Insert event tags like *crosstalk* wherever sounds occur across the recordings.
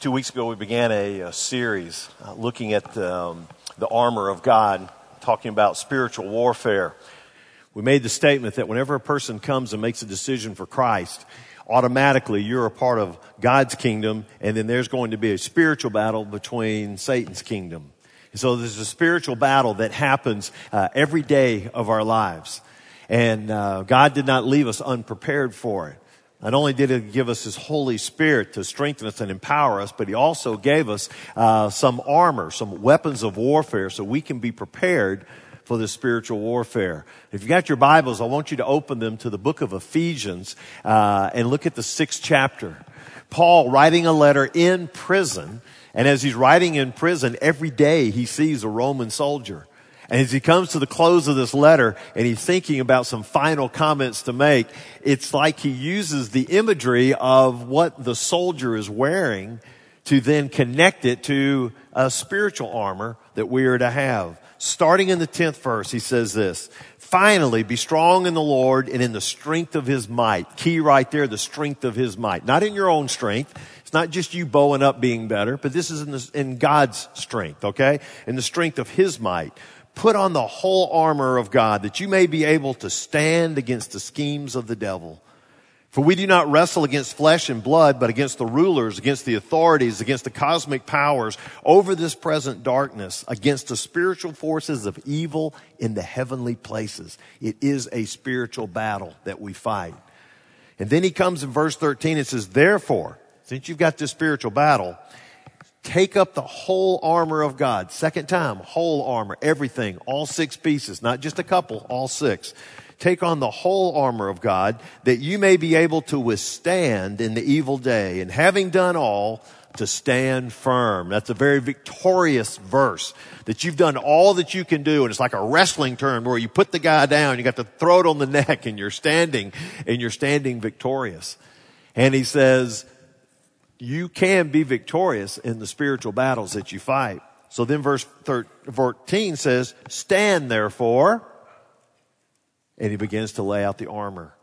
Two weeks ago, we began a, a series uh, looking at um, the armor of God, talking about spiritual warfare. We made the statement that whenever a person comes and makes a decision for Christ, automatically you're a part of God's kingdom, and then there's going to be a spiritual battle between Satan's kingdom. And so there's a spiritual battle that happens uh, every day of our lives. And uh, God did not leave us unprepared for it. Not only did he give us his Holy Spirit to strengthen us and empower us, but he also gave us uh, some armor, some weapons of warfare so we can be prepared for this spiritual warfare. If you got your Bibles, I want you to open them to the book of Ephesians uh, and look at the sixth chapter. Paul writing a letter in prison, and as he's writing in prison, every day he sees a Roman soldier. And as he comes to the close of this letter and he's thinking about some final comments to make, it's like he uses the imagery of what the soldier is wearing to then connect it to a spiritual armor that we are to have. Starting in the 10th verse, he says this, finally be strong in the Lord and in the strength of his might. Key right there, the strength of his might. Not in your own strength. It's not just you bowing up being better, but this is in, the, in God's strength, okay? In the strength of his might Put on the whole armor of God that you may be able to stand against the schemes of the devil. For we do not wrestle against flesh and blood, but against the rulers, against the authorities, against the cosmic powers over this present darkness, against the spiritual forces of evil in the heavenly places. It is a spiritual battle that we fight. And then he comes in verse 13 and says, therefore, since you've got this spiritual battle, Take up the whole armor of God. Second time, whole armor, everything, all six pieces, not just a couple, all six. Take on the whole armor of God that you may be able to withstand in the evil day and having done all, to stand firm. That's a very victorious verse that you've done all that you can do. And it's like a wrestling term where you put the guy down, you got to throw it on the *laughs* neck and you're standing and you're standing victorious. And he says, you can be victorious in the spiritual battles that you fight. So then verse 13 says, stand therefore. And he begins to lay out the armor.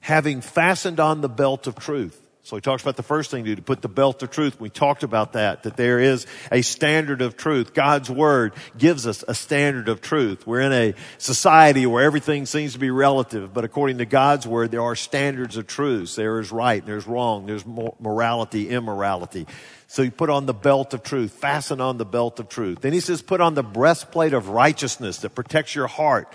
Having fastened on the belt of truth. So he talks about the first thing to do, to put the belt of truth. We talked about that, that there is a standard of truth. God's word gives us a standard of truth. We're in a society where everything seems to be relative, but according to God's word, there are standards of truth. There is right, there's wrong, there's morality, immorality. So you put on the belt of truth, fasten on the belt of truth. Then he says, put on the breastplate of righteousness that protects your heart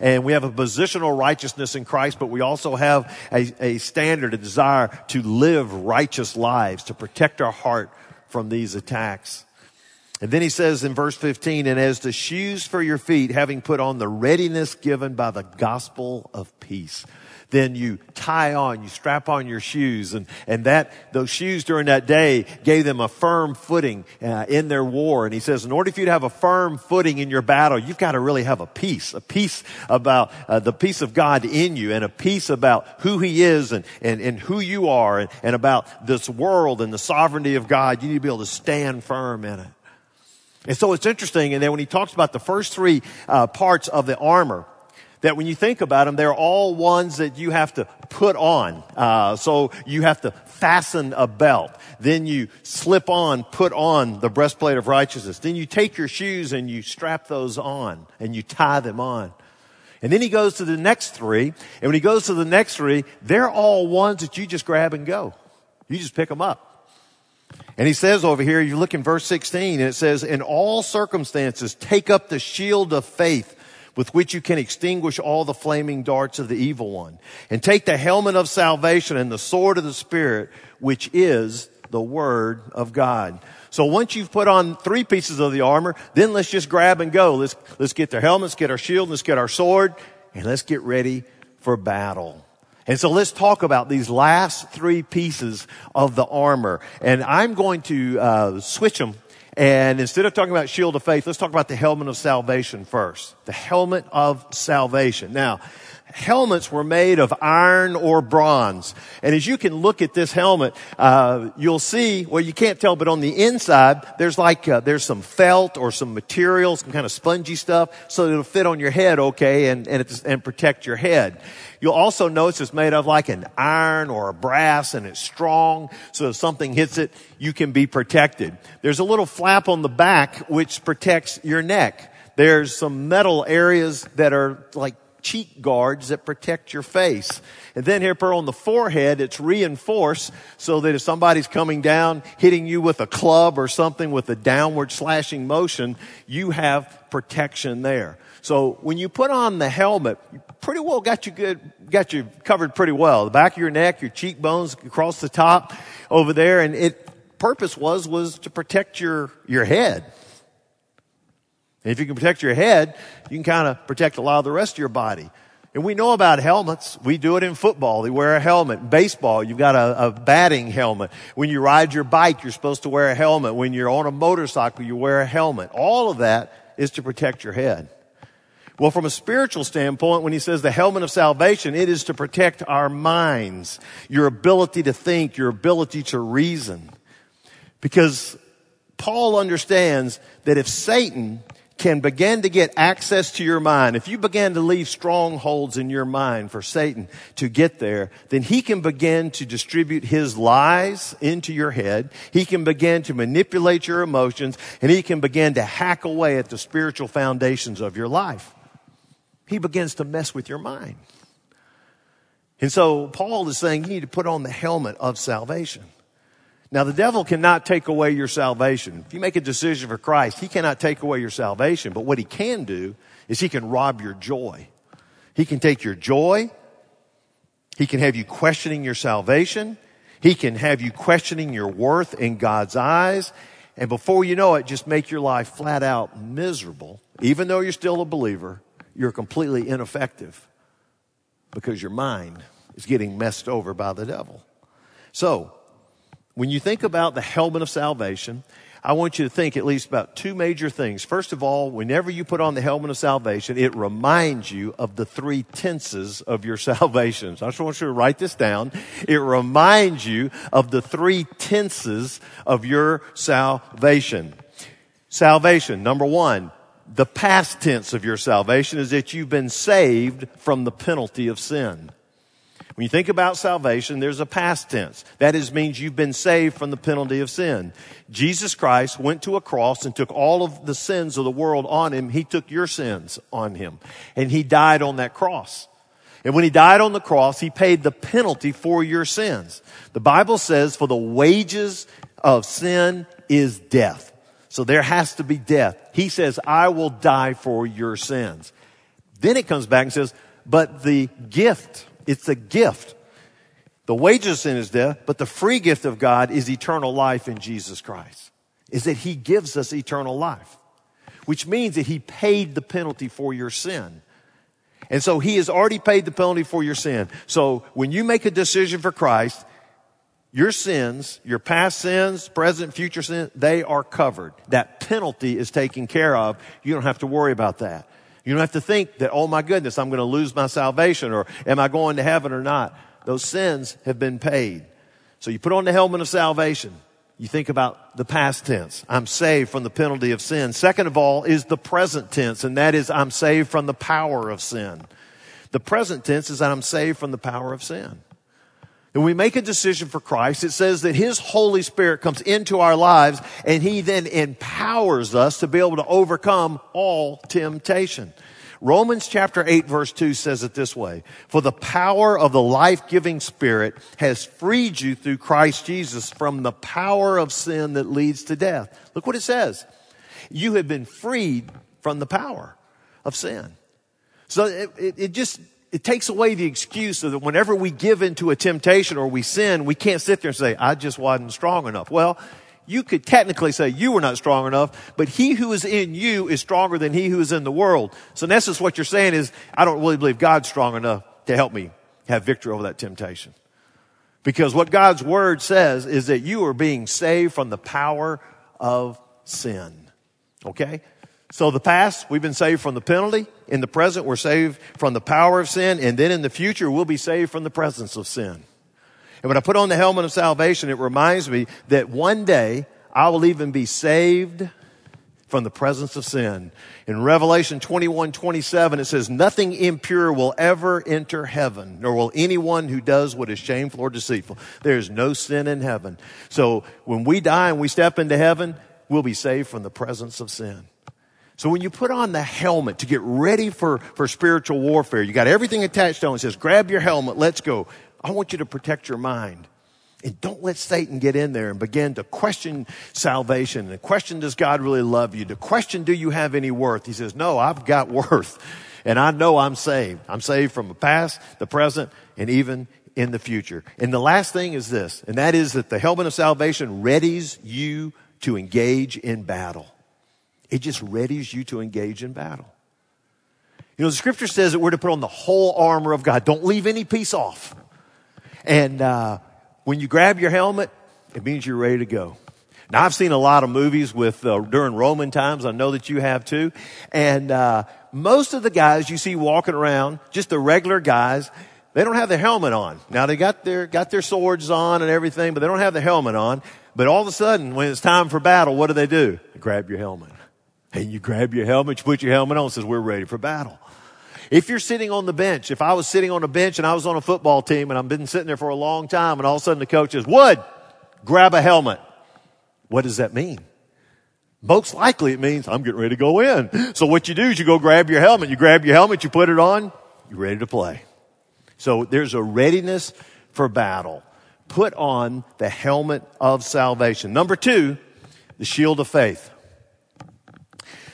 and we have a positional righteousness in Christ, but we also have a, a standard, a desire to live righteous lives, to protect our heart from these attacks. And then he says in verse 15, and as the shoes for your feet, having put on the readiness given by the gospel of peace then you tie on, you strap on your shoes. And, and that, those shoes during that day gave them a firm footing uh, in their war. And he says, in order for you to have a firm footing in your battle, you've got to really have a peace, a peace about uh, the peace of God in you and a peace about who he is and, and, and who you are and, and about this world and the sovereignty of God. You need to be able to stand firm in it. And so it's interesting. And then when he talks about the first three uh, parts of the armor, that when you think about them, they're all ones that you have to put on. Uh, so you have to fasten a belt. Then you slip on, put on the breastplate of righteousness. Then you take your shoes and you strap those on and you tie them on. And then he goes to the next three. And when he goes to the next three, they're all ones that you just grab and go. You just pick them up. And he says over here, you look in verse 16, and it says, in all circumstances, take up the shield of faith with which you can extinguish all the flaming darts of the evil one. And take the helmet of salvation and the sword of the Spirit, which is the Word of God. So once you've put on three pieces of the armor, then let's just grab and go. Let's, let's get the helmets, get our shield, let's get our sword, and let's get ready for battle. And so let's talk about these last three pieces of the armor. And I'm going to uh, switch them and instead of talking about shield of faith, let's talk about the helmet of salvation first. The helmet of salvation. Now, helmets were made of iron or bronze. And as you can look at this helmet, uh, you'll see, well, you can't tell, but on the inside, there's like, uh, there's some felt or some material, some kind of spongy stuff, so it'll fit on your head okay and, and, and protect your head. You'll also notice it's made of like an iron or a brass and it's strong, so if something hits it, you can be protected. There's a little flap on the back which protects your neck. There's some metal areas that are like cheek guards that protect your face. And then here on the forehead, it's reinforced so that if somebody's coming down, hitting you with a club or something with a downward slashing motion, you have protection there. So when you put on the helmet, you pretty well got you good, got you covered pretty well. The back of your neck, your cheekbones across the top over there, and it purpose was was to protect your your head. And if you can protect your head, you can kind of protect a lot of the rest of your body. And we know about helmets. We do it in football. They wear a helmet. Baseball, you've got a, a, batting helmet. When you ride your bike, you're supposed to wear a helmet. When you're on a motorcycle, you wear a helmet. All of that is to protect your head. Well, from a spiritual standpoint, when he says the helmet of salvation, it is to protect our minds, your ability to think, your ability to reason. Because Paul understands that if Satan can begin to get access to your mind, if you begin to leave strongholds in your mind for Satan to get there, then he can begin to distribute his lies into your head. He can begin to manipulate your emotions and he can begin to hack away at the spiritual foundations of your life. He begins to mess with your mind. And so Paul is saying you need to put on the helmet of salvation. Now the devil cannot take away your salvation. If you make a decision for Christ, he cannot take away your salvation. But what he can do is he can rob your joy. He can take your joy. He can have you questioning your salvation. He can have you questioning your worth in God's eyes. And before you know it, just make your life flat out miserable. Even though you're still a believer, you're completely ineffective because your mind is getting messed over by the devil. So, when you think about the helmet of salvation, I want you to think at least about two major things. First of all, whenever you put on the helmet of salvation, it reminds you of the three tenses of your *laughs* salvation. So I just want you to write this down. It reminds you of the three tenses of your salvation. Salvation, number one, the past tense of your salvation is that you've been saved from the penalty of sin. When you think about salvation, there's a past tense. That is, means you've been saved from the penalty of sin. Jesus Christ went to a cross and took all of the sins of the world on him. He took your sins on him. And he died on that cross. And when he died on the cross, he paid the penalty for your sins. The Bible says, for the wages of sin is death. So there has to be death. He says, I will die for your sins. Then it comes back and says, but the gift it's a gift. The wages of sin is death, but the free gift of God is eternal life in Jesus Christ. Is that He gives us eternal life, which means that He paid the penalty for your sin. And so He has already paid the penalty for your sin. So when you make a decision for Christ, your sins, your past sins, present, future sins, they are covered. That penalty is taken care of. You don't have to worry about that. You don't have to think that, oh my goodness, I'm going to lose my salvation or am I going to heaven or not? Those sins have been paid. So you put on the helmet of salvation. You think about the past tense. I'm saved from the penalty of sin. Second of all is the present tense, and that is I'm saved from the power of sin. The present tense is that I'm saved from the power of sin. When we make a decision for Christ, it says that His Holy Spirit comes into our lives and He then empowers us to be able to overcome all temptation. Romans chapter 8 verse 2 says it this way, For the power of the life-giving Spirit has freed you through Christ Jesus from the power of sin that leads to death. Look what it says. You have been freed from the power of sin. So it, it, it just it takes away the excuse so that whenever we give into a temptation or we sin, we can't sit there and say, I just wasn't strong enough. Well, you could technically say you were not strong enough, but he who is in you is stronger than he who is in the world. So in essence, what you're saying is, I don't really believe God's strong enough to help me have victory over that temptation. Because what God's word says is that you are being saved from the power of sin. Okay? So the past, we've been saved from the penalty. In the present, we're saved from the power of sin. And then in the future, we'll be saved from the presence of sin. And when I put on the helmet of salvation, it reminds me that one day I will even be saved from the presence of sin. In Revelation 21, 27, it says, nothing impure will ever enter heaven, nor will anyone who does what is shameful or deceitful. There is no sin in heaven. So when we die and we step into heaven, we'll be saved from the presence of sin. So when you put on the helmet to get ready for, for spiritual warfare, you got everything attached on. It He says, grab your helmet, let's go. I want you to protect your mind. And don't let Satan get in there and begin to question salvation and question, does God really love you? To question, do you have any worth? He says, no, I've got *laughs* worth. And I know I'm saved. I'm saved from the past, the present, and even in the future. And the last thing is this, and that is that the helmet of salvation readies you to engage in battle. It just readies you to engage in battle. You know, the scripture says that we're to put on the whole armor of God. Don't leave any piece off. And uh, when you grab your helmet, it means you're ready to go. Now, I've seen a lot of movies with uh, during Roman times. I know that you have too. And uh, most of the guys you see walking around, just the regular guys, they don't have their helmet on. Now they got their got their swords on and everything, but they don't have the helmet on. But all of a sudden, when it's time for battle, what do they do? Grab your helmet. And you grab your helmet, you put your helmet on, says, we're ready for battle. If you're sitting on the bench, if I was sitting on a bench and I was on a football team and I've been sitting there for a long time and all of a sudden the coach says, Wood, grab a helmet. What does that mean? Most likely it means I'm getting ready to go in. So what you do is you go grab your helmet. You grab your helmet, you put it on, you're ready to play. So there's a readiness for battle. Put on the helmet of salvation. Number two, the shield of faith.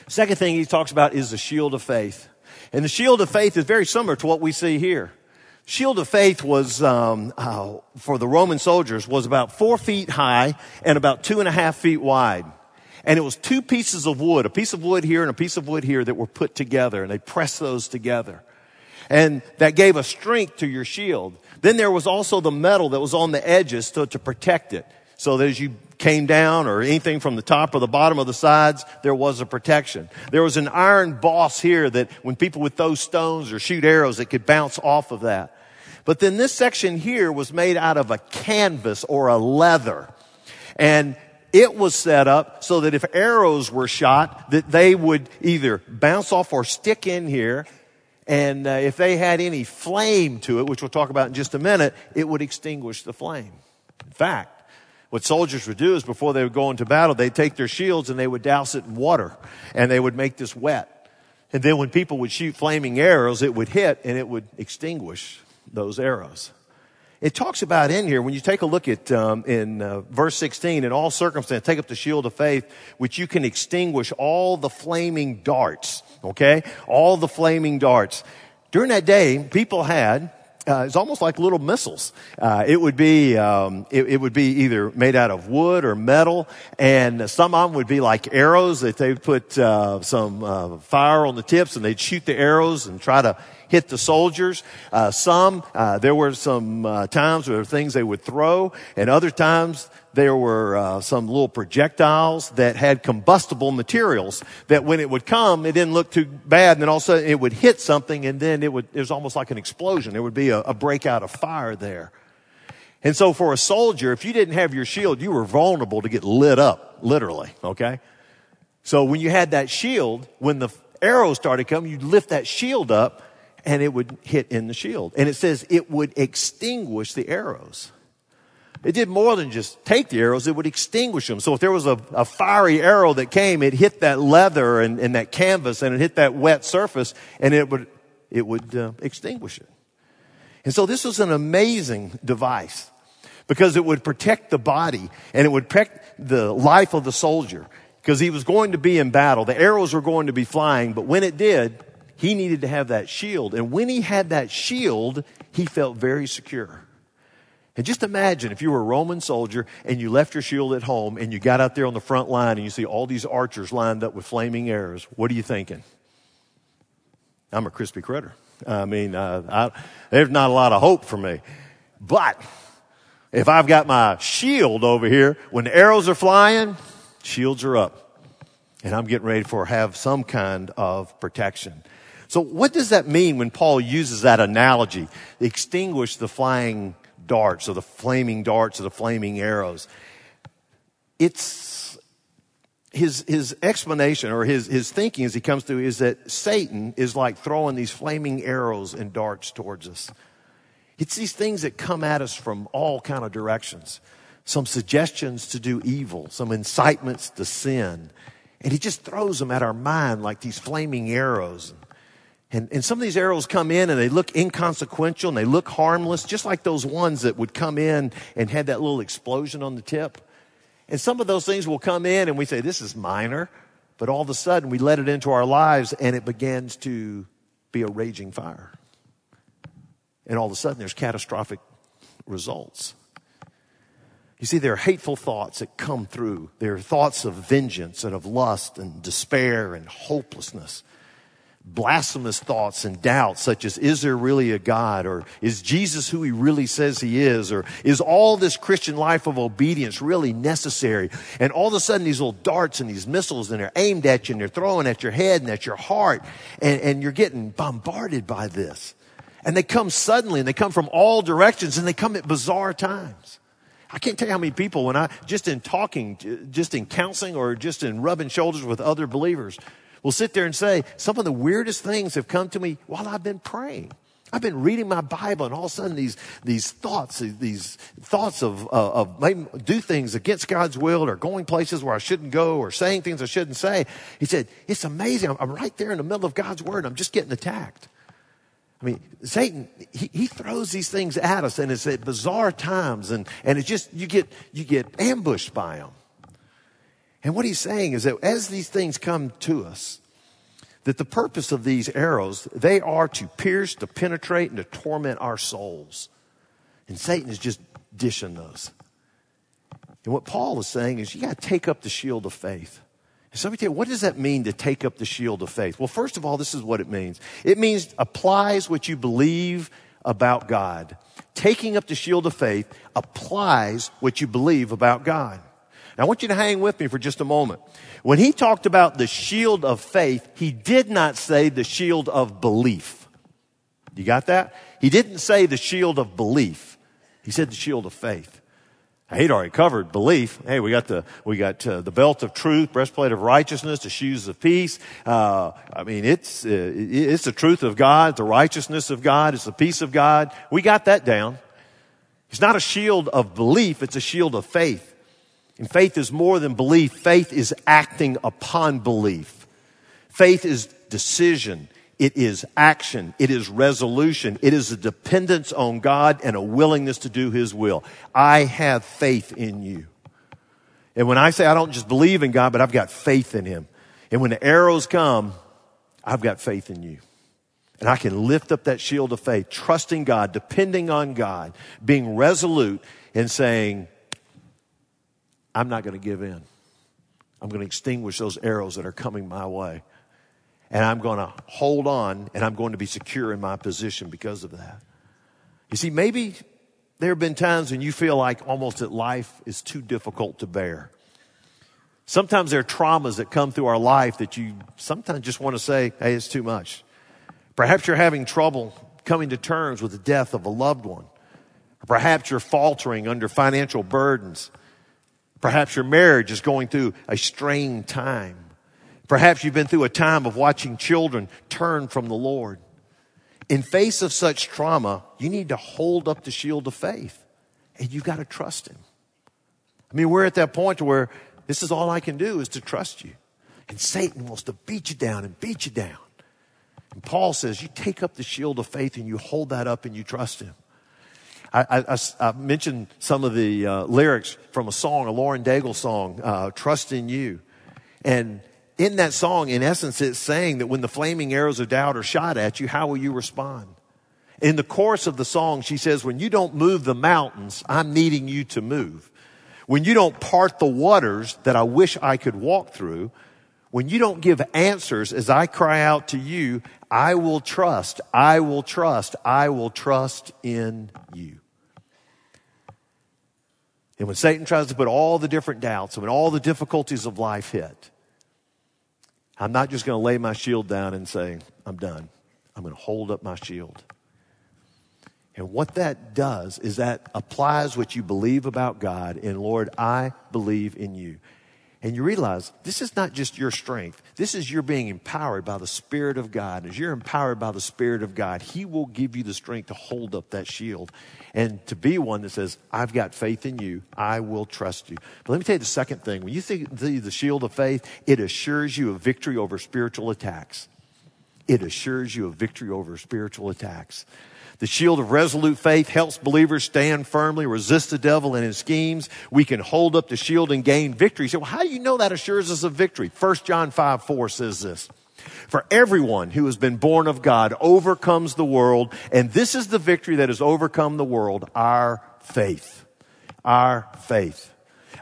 Second thing he talks about is the shield of faith. And the shield of faith is very similar to what we see here. Shield of faith was, um, uh, for the Roman soldiers, was about four feet high and about two and a half feet wide. And it was two pieces of wood, a piece of wood here and a piece of wood here that were put together and they pressed those together. And that gave a strength to your shield. Then there was also the metal that was on the edges to, to protect it. So that as you came down or anything from the top or the bottom of the sides, there was a protection. There was an iron boss here that when people would throw stones or shoot arrows, it could bounce off of that. But then this section here was made out of a canvas or a leather. And it was set up so that if arrows were shot, that they would either bounce off or stick in here. And uh, if they had any flame to it, which we'll talk about in just a minute, it would extinguish the flame. In fact, what soldiers would do is before they would go into battle, they'd take their shields and they would douse it in water and they would make this wet. And then when people would shoot flaming arrows, it would hit and it would extinguish those arrows. It talks about in here, when you take a look at um, in uh, verse 16, in all circumstances, take up the shield of faith, which you can extinguish all the flaming darts, okay? All the flaming darts. During that day, people had uh, it's almost like little missiles. Uh, it would be um, it, it, would be either made out of wood or metal, and some of them would be like arrows that they put uh, some uh, fire on the tips, and they'd shoot the arrows and try to hit the soldiers. Uh, some uh, there were some times where things they would throw, and other times there were uh, some little projectiles that had combustible materials that when it would come, it didn't look too bad. And then all of a sudden it would hit something and then it would, it was almost like an explosion. There would be a, a breakout of fire there. And so for a soldier, if you didn't have your shield, you were vulnerable to get lit up, literally, okay? So when you had that shield, when the arrows started coming, you'd lift that shield up and it would hit in the shield. And it says it would extinguish the arrows. It did more than just take the arrows, it would extinguish them. So if there was a, a fiery arrow that came, it hit that leather and, and, that canvas and it hit that wet surface and it would, it would uh, extinguish it. And so this was an amazing device because it would protect the body and it would protect the life of the soldier because he was going to be in battle. The arrows were going to be flying, but when it did, he needed to have that shield. And when he had that shield, he felt very secure. And just imagine if you were a Roman soldier and you left your shield at home and you got out there on the front line and you see all these archers lined up with flaming arrows. What are you thinking? I'm a crispy critter. I mean, uh, I, there's not a lot of hope for me. But if I've got my shield over here, when the arrows are flying, shields are up. And I'm getting ready for have some kind of protection. So what does that mean when Paul uses that analogy? Extinguish the flying darts or the flaming darts or the flaming arrows. It's his, his explanation or his, his thinking as he comes through is that Satan is like throwing these flaming arrows and darts towards us. It's these things that come at us from all kind of directions. Some suggestions to do evil, some incitements to sin. And he just throws them at our mind like these flaming arrows. And, and some of these arrows come in and they look inconsequential and they look harmless, just like those ones that would come in and had that little explosion on the tip. And some of those things will come in and we say, this is minor. But all of a sudden we let it into our lives and it begins to be a raging fire. And all of a sudden there's catastrophic results. You see, there are hateful thoughts that come through. There are thoughts of vengeance and of lust and despair and hopelessness blasphemous thoughts and doubts such as, is there really a God? Or is Jesus who he really says he is? Or is all this Christian life of obedience really necessary? And all of a sudden these little darts and these missiles and they're aimed at you and they're throwing at your head and at your heart and, and you're getting bombarded by this. And they come suddenly and they come from all directions and they come at bizarre times. I can't tell you how many people when I, just in talking, just in counseling or just in rubbing shoulders with other believers, will sit there and say, some of the weirdest things have come to me while I've been praying. I've been reading my Bible and all of a sudden these, these thoughts, these thoughts of, uh, of maybe do things against God's will or going places where I shouldn't go or saying things I shouldn't say. He said, it's amazing. I'm, I'm right there in the middle of God's word. I'm just getting attacked. I mean, Satan, he, he throws these things at us and it's at bizarre times and, and it's just, you get, you get ambushed by them. And what he's saying is that as these things come to us, that the purpose of these arrows, they are to pierce, to penetrate, and to torment our souls. And Satan is just dishing those. And what Paul is saying is you got to take up the shield of faith. And so let me tell you, what does that mean to take up the shield of faith? Well, first of all, this is what it means. It means applies what you believe about God. Taking up the shield of faith applies what you believe about God. I want you to hang with me for just a moment. When he talked about the shield of faith, he did not say the shield of belief. You got that? He didn't say the shield of belief. He said the shield of faith. He'd already covered belief. Hey, we got the we got uh, the belt of truth, breastplate of righteousness, the shoes of peace. Uh, I mean, it's uh, it's the truth of God, the righteousness of God, it's the peace of God. We got that down. It's not a shield of belief; it's a shield of faith. And faith is more than belief. Faith is acting upon belief. Faith is decision. It is action. It is resolution. It is a dependence on God and a willingness to do His will. I have faith in you. And when I say I don't just believe in God, but I've got faith in Him. And when the arrows come, I've got faith in you. And I can lift up that shield of faith, trusting God, depending on God, being resolute and saying, I'm not going to give in. I'm going to extinguish those arrows that are coming my way. And I'm going to hold on and I'm going to be secure in my position because of that. You see, maybe there have been times when you feel like almost that life is too difficult to bear. Sometimes there are traumas that come through our life that you sometimes just want to say, hey, it's too much. Perhaps you're having trouble coming to terms with the death of a loved one. Perhaps you're faltering under financial burdens. Perhaps your marriage is going through a strained time. Perhaps you've been through a time of watching children turn from the Lord. In face of such trauma, you need to hold up the shield of faith and you've got to trust him. I mean, we're at that point where this is all I can do is to trust you. And Satan wants to beat you down and beat you down. And Paul says, you take up the shield of faith and you hold that up and you trust him. I, I, I mentioned some of the uh, lyrics from a song, a Lauren Daigle song, uh, Trust in You. And in that song, in essence, it's saying that when the flaming arrows of doubt are shot at you, how will you respond? In the course of the song, she says, when you don't move the mountains, I'm needing you to move. When you don't part the waters that I wish I could walk through, when you don't give answers as I cry out to you, I will trust, I will trust, I will trust in you. And when Satan tries to put all the different doubts and when all the difficulties of life hit, I'm not just going to lay my shield down and say, I'm done. I'm going to hold up my shield. And what that does is that applies what you believe about God. And Lord, I believe in you. And you realize this is not just your strength. This is your being empowered by the Spirit of God. As you're empowered by the Spirit of God, He will give you the strength to hold up that shield and to be one that says, I've got faith in you. I will trust you. But let me tell you the second thing. When you the, the shield of faith, it assures you of victory over spiritual attacks. It assures you of victory over spiritual attacks. The shield of resolute faith helps believers stand firmly, resist the devil and his schemes. We can hold up the shield and gain victory. Say, well, how do you know that assures us of victory? 1 John 5, 4 says this. For everyone who has been born of God overcomes the world, and this is the victory that has overcome the world, our faith. Our faith.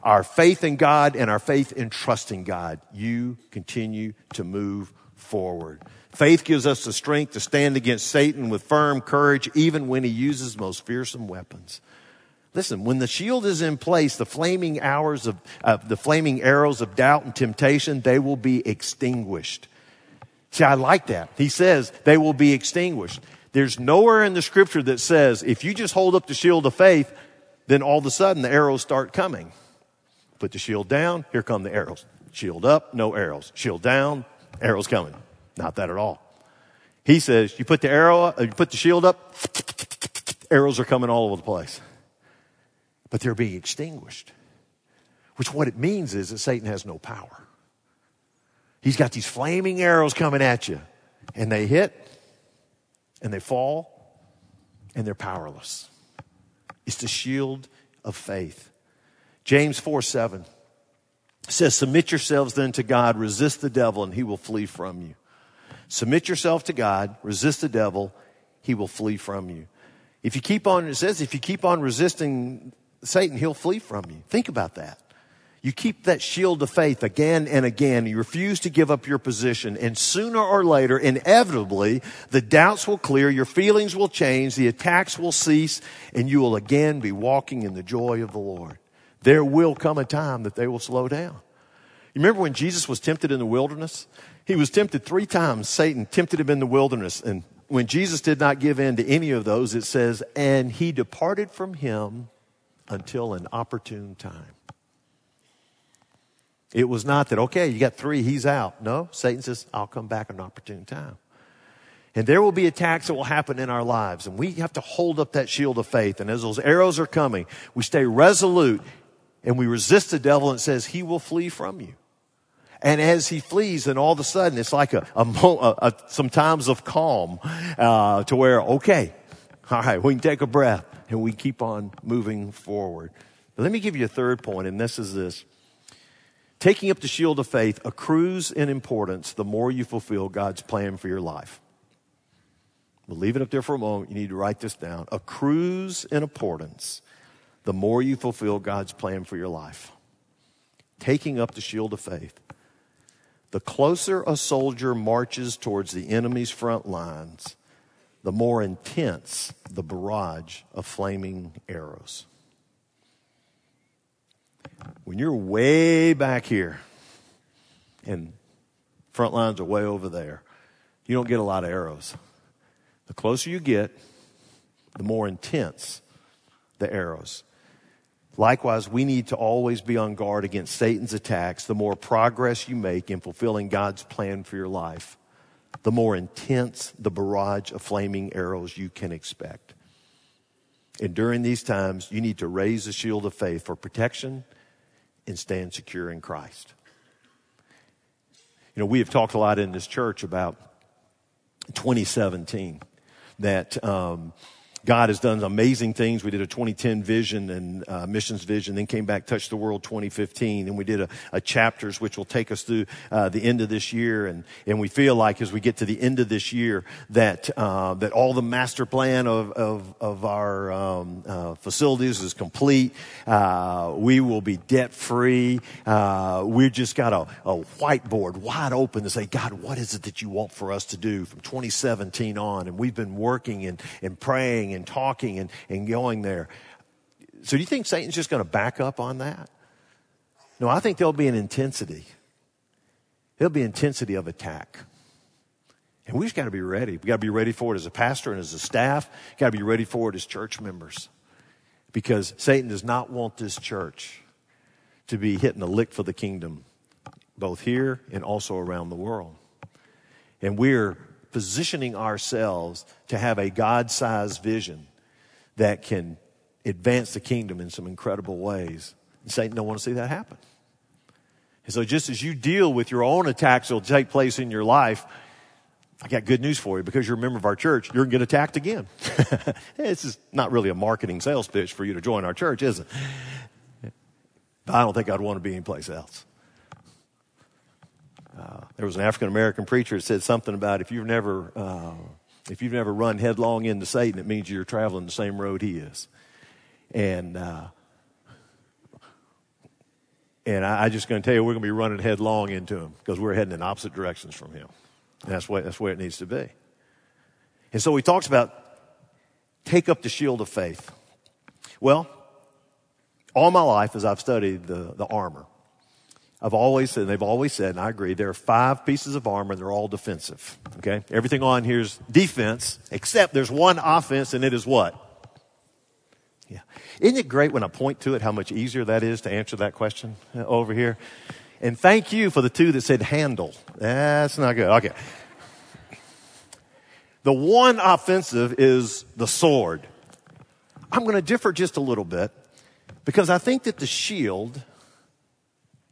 Our faith in God and our faith in trusting God. You continue to move forward. Faith gives us the strength to stand against Satan with firm courage, even when he uses most fearsome weapons. Listen, when the shield is in place, the flaming hours of uh, the flaming arrows of doubt and temptation, they will be extinguished. See, I like that. He says they will be extinguished. There's nowhere in the scripture that says if you just hold up the shield of faith, then all of a sudden the arrows start coming. Put the shield down, here come the arrows. Shield up, no arrows. Shield down, arrows coming. Not that at all. He says, you put the arrow, uh, you put the shield up, arrows are coming all over the place. But they're being extinguished. Which what it means is that Satan has no power. He's got these flaming arrows coming at you, and they hit, and they fall, and they're powerless. It's the shield of faith. James 4 7 says, Submit yourselves then to God, resist the devil, and he will flee from you. Submit yourself to God, resist the devil, he will flee from you. If you keep on, it says, if you keep on resisting Satan, he'll flee from you. Think about that. You keep that shield of faith again and again. You refuse to give up your position. And sooner or later, inevitably, the doubts will clear, your feelings will change, the attacks will cease, and you will again be walking in the joy of the Lord. There will come a time that they will slow down. You remember when Jesus was tempted in the wilderness? He was tempted three times. Satan tempted him in the wilderness. And when Jesus did not give in to any of those, it says, and he departed from him until an opportune time. It was not that, okay, you got three, he's out. No, Satan says, I'll come back an opportune time. And there will be attacks that will happen in our lives. And we have to hold up that shield of faith. And as those arrows are coming, we stay resolute and we resist the devil and says, he will flee from you. And as he flees, and all of a sudden, it's like a, a, a, some times of calm uh, to where, okay, all right, we can take a breath and we keep on moving forward. But let me give you a third point, and this is this. Taking up the shield of faith accrues in importance the more you fulfill God's plan for your life. We'll leave it up there for a moment. You need to write this down. Accrues in importance the more you fulfill God's plan for your life. Taking up the shield of faith the closer a soldier marches towards the enemy's front lines, the more intense the barrage of flaming arrows. When you're way back here and front lines are way over there, you don't get a lot of arrows. The closer you get, the more intense the arrows. Likewise, we need to always be on guard against Satan's attacks. The more progress you make in fulfilling God's plan for your life, the more intense the barrage of flaming arrows you can expect. And during these times, you need to raise the shield of faith for protection and stand secure in Christ. You know, we have talked a lot in this church about 2017 that um, God has done amazing things. We did a 2010 vision and uh, missions vision, then came back, touched the world 2015, and we did a, a chapters which will take us through uh, the end of this year. And and we feel like as we get to the end of this year that uh, that all the master plan of of, of our um, uh, facilities is complete. Uh, we will be debt free. Uh, we've just got a, a whiteboard wide open to say, God, what is it that you want for us to do from 2017 on? And we've been working and and praying and talking and, and going there. So do you think Satan's just going to back up on that? No, I think there'll be an intensity. there'll be intensity of attack. And we just got to be ready. We got to be ready for it as a pastor and as a staff. Got to be ready for it as church members. Because Satan does not want this church to be hitting a lick for the kingdom, both here and also around the world. And we're positioning ourselves to have a God sized vision that can advance the kingdom in some incredible ways. And Satan don't want to see that happen. And so just as you deal with your own attacks that will take place in your life, I got good news for you because you're a member of our church, you're going to get attacked again. *laughs* this is not really a marketing sales pitch for you to join our church, is it? But I don't think I'd want to be anyplace else. Uh, there was an African American preacher that said something about if you've never uh, if you've never run headlong into Satan, it means you're traveling the same road he is. And uh, and I, I just going to tell you, we're going to be running headlong into him because we're heading in opposite directions from him. And that's where, that's where it needs to be. And so he talks about take up the shield of faith. Well, all my life as I've studied the, the armor, I've always said, they've always said, and I agree, there are five pieces of armor, and they're all defensive. Okay? Everything on here is defense, except there's one offense, and it is what? Yeah. Isn't it great when I point to it how much easier that is to answer that question uh, over here? And thank you for the two that said handle. That's not good. Okay. The one offensive is the sword. I'm going to differ just a little bit because I think that the shield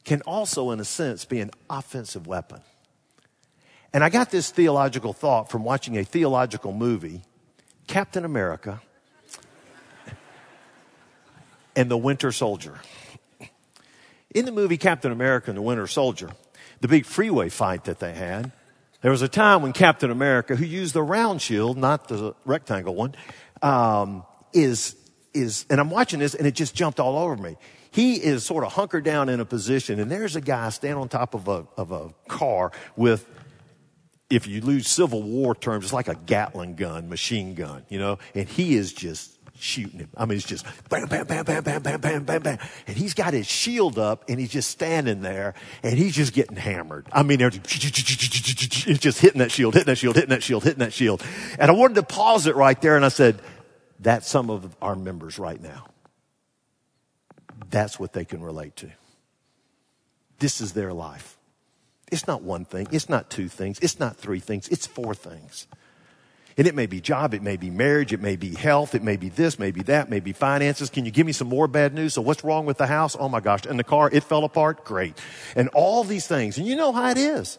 can also, in a sense, be an offensive weapon. And I got this theological thought from watching a theological movie, Captain America and the Winter Soldier. In the movie Captain America and the Winter Soldier, the big freeway fight that they had, there was a time when Captain America, who used the round shield, not the rectangle one, um, is is, and I'm watching this and it just jumped all over me. He is sort of hunkered down in a position and there's a guy standing on top of a, of a car with, if you lose Civil War terms, it's like a Gatling gun, machine gun, you know, and he is just shooting him. I mean, it's just bam, bam, bam, bam, bam, bam, bam, bam, bam. And he's got his shield up and he's just standing there and he's just getting hammered. I mean, it's just hitting that shield, hitting that shield, hitting that shield, hitting that shield. And I wanted to pause it right there and I said, that's some of our members right now. That's what they can relate to. This is their life. It's not one thing. It's not two things. It's not three things. It's four things. And it may be job, it may be marriage, it may be health, it may be this, maybe that, maybe finances. Can you give me some more bad news? So what's wrong with the house? Oh my gosh. And the car, it fell apart? Great. And all these things. And you know how it is.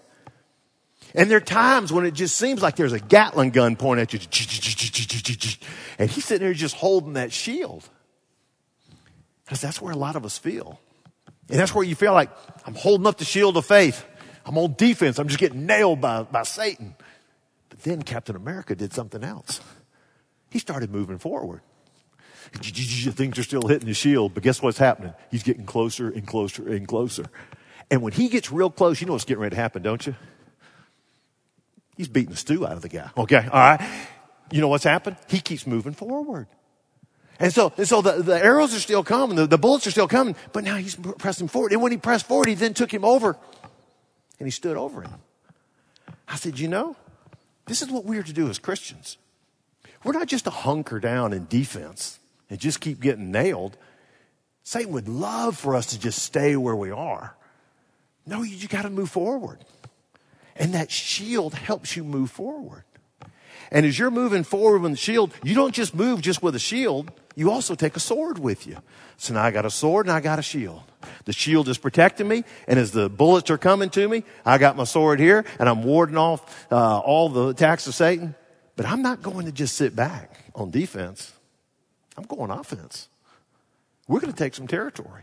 And there are times when it just seems like there's a Gatling gun pointing at you. And he's sitting there just holding that shield. Because that's where a lot of us feel. And that's where you feel like, I'm holding up the shield of faith. I'm on defense. I'm just getting nailed by, by Satan. But then Captain America did something else. He started moving forward. Things are still hitting the shield, but guess what's happening? He's getting closer and closer and closer. And when he gets real close, you know what's getting ready to happen, don't you? He's beating the stew out of the guy. Okay, all right. You know what's happened? He keeps moving forward. And so, and so the, the arrows are still coming, the, the bullets are still coming, but now he's pressing forward. And when he pressed forward, he then took him over and he stood over him. I said, you know, this is what we are to do as Christians. We're not just to hunker down in defense and just keep getting nailed. Satan would love for us to just stay where we are. No, you, you got to move forward. And that shield helps you move forward. And as you're moving forward with the shield, you don't just move just with a shield. You also take a sword with you. So now I got a sword and I got a shield. The shield is protecting me, and as the bullets are coming to me, I got my sword here, and I'm warding off uh, all the attacks of Satan. But I'm not going to just sit back on defense. I'm going offense. We're going to take some territory.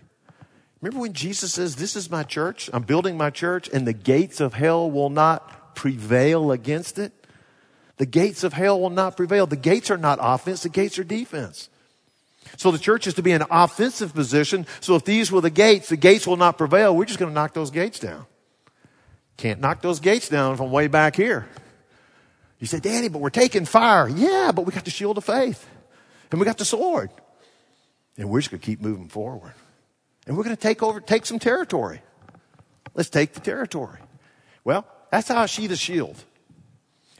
Remember when Jesus says, This is my church, I'm building my church, and the gates of hell will not prevail against it? The gates of hell will not prevail. The gates are not offense, the gates are defense. So the church is to be in an offensive position. So if these were the gates, the gates will not prevail. We're just going to knock those gates down. Can't knock those gates down from way back here. You say, Danny, but we're taking fire. Yeah, but we got the shield of faith and we got the sword. And we're just going to keep moving forward. And we're going to take over, take some territory. Let's take the territory. Well, that's how I see the shield.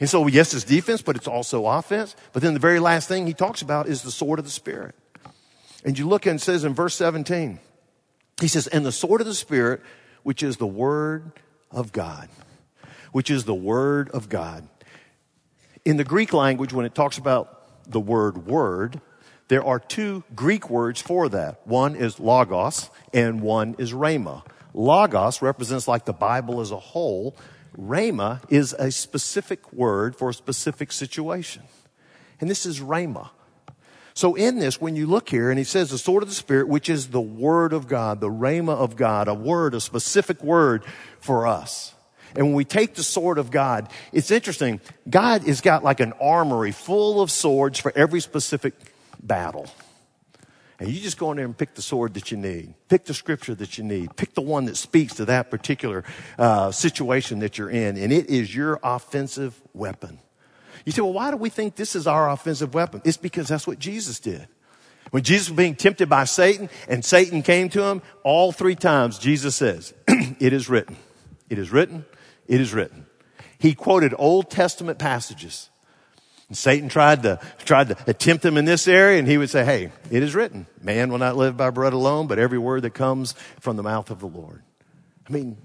And so, yes, it's defense, but it's also offense. But then the very last thing he talks about is the sword of the Spirit. And you look and says in verse 17, he says, and the sword of the Spirit, which is the word of God, which is the word of God. In the Greek language, when it talks about the word word, there are two Greek words for that. One is logos and one is rhema. Logos represents like the Bible as a whole. Rhema is a specific word for a specific situation. And this is rhema. So in this, when you look here, and he says the sword of the Spirit, which is the word of God, the rhema of God, a word, a specific word for us. And when we take the sword of God, it's interesting. God has got like an armory full of swords for every specific battle. And you just go in there and pick the sword that you need. Pick the scripture that you need. Pick the one that speaks to that particular uh, situation that you're in. And it is your offensive weapon. You say, well, why do we think this is our offensive weapon? It's because that's what Jesus did. When Jesus was being tempted by Satan and Satan came to him, all three times Jesus says, *clears throat* it is written. It is written. It is written. He quoted Old Testament passages. And Satan tried to, tried to tempt him in this area, and he would say, Hey, it is written, man will not live by bread alone, but every word that comes from the mouth of the Lord. I mean,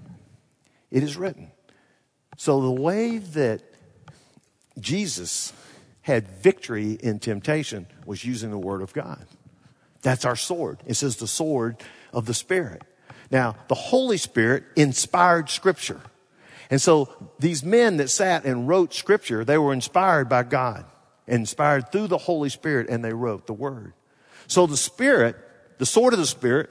it is written. So the way that Jesus had victory in temptation was using the Word of God. That's our sword. It says the sword of the Spirit. Now, the Holy Spirit inspired Scripture. And so these men that sat and wrote scripture, they were inspired by God, inspired through the Holy Spirit, and they wrote the word. So the Spirit, the sword of the Spirit,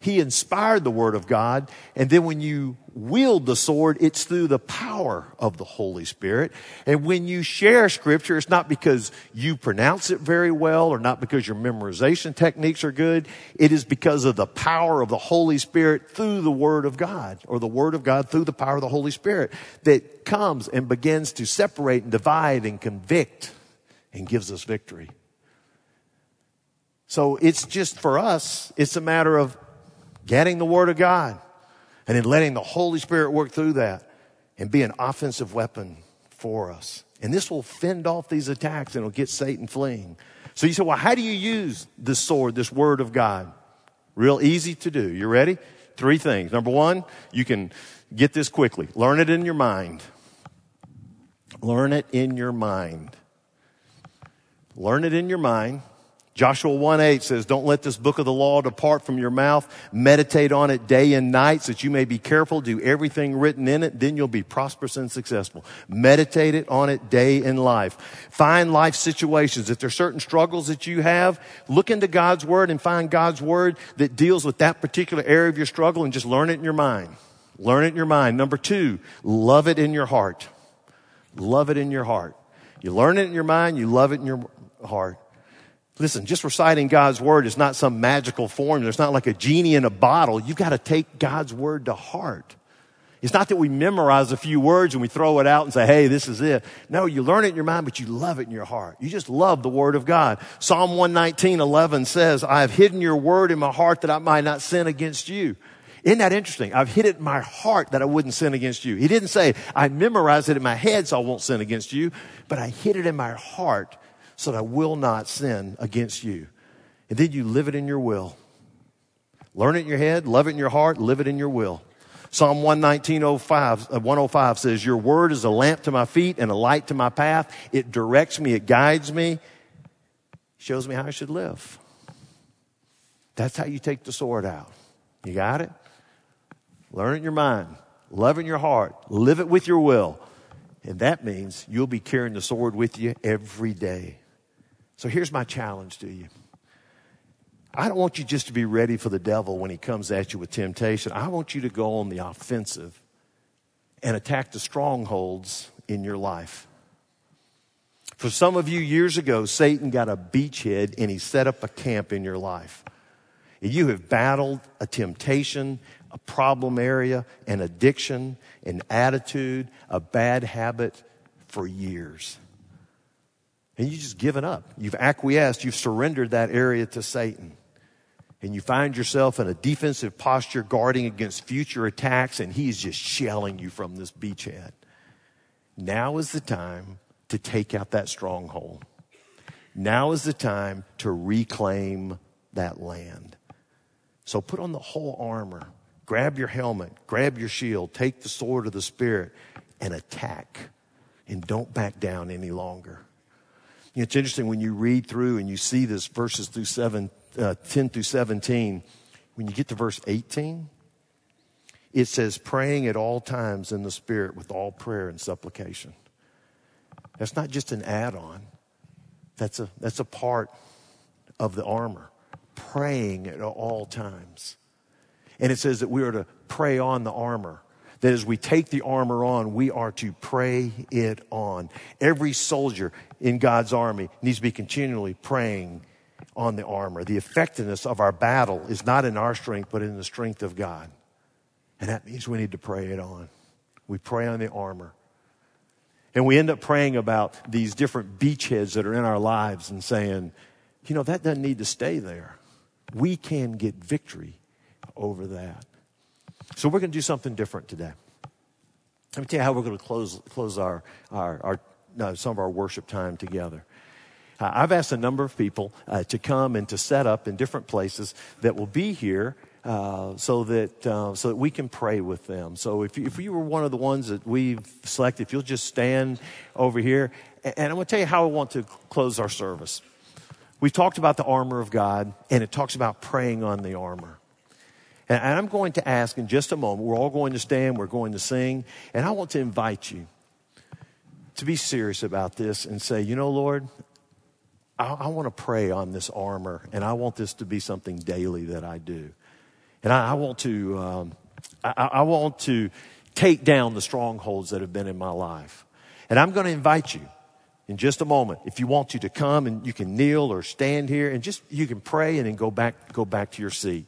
he inspired the Word of God. And then when you wield the sword, it's through the power of the Holy Spirit. And when you share Scripture, it's not because you pronounce it very well or not because your memorization techniques are good. It is because of the power of the Holy Spirit through the Word of God or the Word of God through the power of the Holy Spirit that comes and begins to separate and divide and convict and gives us victory. So it's just for us, it's a matter of getting the Word of God, and then letting the Holy Spirit work through that and be an offensive weapon for us. And this will fend off these attacks and it'll get Satan fleeing. So you say, well, how do you use this sword, this Word of God? Real easy to do. You ready? Three things. Number one, you can get this quickly. Learn it in your mind. Learn it in your mind. Learn it in your mind. Joshua 1 8 says, Don't let this book of the law depart from your mouth. Meditate on it day and night so that you may be careful, do everything written in it, then you'll be prosperous and successful. Meditate it on it day and life. Find life situations. If there's certain struggles that you have, look into God's word and find God's word that deals with that particular area of your struggle and just learn it in your mind. Learn it in your mind. Number two, love it in your heart. Love it in your heart. You learn it in your mind, you love it in your heart. Listen, just reciting God's word is not some magical formula. It's not like a genie in a bottle. You've got to take God's word to heart. It's not that we memorize a few words and we throw it out and say, hey, this is it. No, you learn it in your mind, but you love it in your heart. You just love the word of God. Psalm 119, 11 says, I have hidden your word in my heart that I might not sin against you. Isn't that interesting? I've hid it in my heart that I wouldn't sin against you. He didn't say, I memorized it in my head so I won't sin against you, but I hid it in my heart so that I will not sin against you. And then you live it in your will. Learn it in your head, love it in your heart, live it in your will. Psalm 119.05, uh, 105 says, Your word is a lamp to my feet and a light to my path. It directs me, it guides me, shows me how I should live. That's how you take the sword out. You got it? Learn it in your mind, love it in your heart, live it with your will. And that means you'll be carrying the sword with you every day. So here's my challenge to you. I don't want you just to be ready for the devil when he comes at you with temptation. I want you to go on the offensive and attack the strongholds in your life. For some of you years ago, Satan got a beachhead and he set up a camp in your life. And you have battled a temptation, a problem area, an addiction, an attitude, a bad habit for years and you've just given up. You've acquiesced. You've surrendered that area to Satan. and you find yourself in a defensive posture guarding against future attacks, and he's just shelling you from this beachhead. Now is the time to take out that stronghold. Now is the time to reclaim that land. So put on the whole armor. Grab your helmet, grab your shield, take the sword of the Spirit, and attack. And don't back down any longer. You know, it's interesting when you read through and you see this verses through seven, uh, 10 through 17. When you get to verse 18, it says, praying at all times in the Spirit with all prayer and supplication. That's not just an add on, that's a, that's a part of the armor. Praying at all times. And it says that we are to pray on the armor. That as we take the armor on, we are to pray it on. Every soldier in God's army needs to be continually praying on the armor. The effectiveness of our battle is not in our strength, but in the strength of God. And that means we need to pray it on. We pray on the armor. And we end up praying about these different beachheads that are in our lives and saying, you know, that doesn't need to stay there. We can get victory over that. So we're going to do something different today. Let me tell you how we're going to close, close our, our, our some of our worship time together. Uh, I've asked a number of people uh, to come and to set up in different places that will be here uh, so that uh, so that we can pray with them. So if you, if you were one of the ones that we've selected, if you'll just stand over here, and, I'm going to tell you how I want to close our service. We've talked about the armor of God, and it talks about praying on the armor. And I'm going to ask in just a moment. We're all going to stand. We're going to sing, and I want to invite you to be serious about this and say, you know, Lord, I, I want to pray on this armor, and I want this to be something daily that I do. And I, I want to, um, I, I want to take down the strongholds that have been in my life. And I'm going to invite you in just a moment, if you want to, to come and you can kneel or stand here and just, you can pray and then go back, go back to your seat.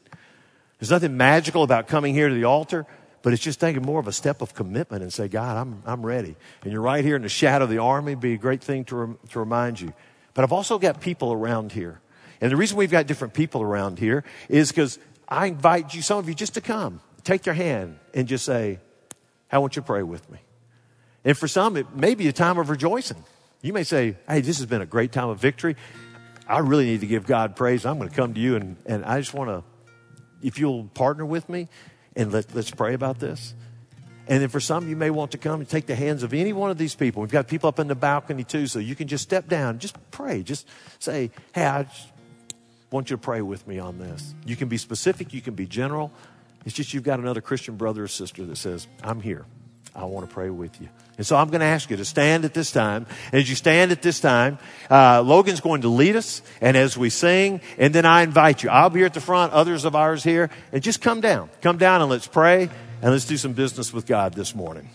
There's nothing magical about coming here to the altar, but it's just taking more of a step of commitment and say, God, I'm, I'm ready. And you're right here in the shadow of the army, be a great thing to, rem- to remind you. But I've also got people around here. And the reason we've got different people around here is because I invite you, some of you, just to come, take your hand, and just say, I want you to pray with me. And for some, it may be a time of rejoicing. You may say, Hey, this has been a great time of victory. I really need to give God praise. I'm going to come to you, and, and I just want to, if you'll partner with me, and let, let's pray about this. And then for some, you may want to come and take the hands of any one of these people. We've got people up in the balcony too, so you can just step down, just pray, just say, Hey, I want you to pray with me on this. You can be specific, you can be general. It's just you've got another Christian brother or sister that says, I'm here. I want to pray with you. And so I'm going to ask you to stand at this time. And as you stand at this time, uh, Logan's going to lead us. And as we sing, and then I invite you. I'll be here at the front, others of ours here. And just come down. Come down and let's pray and let's do some business with God this morning.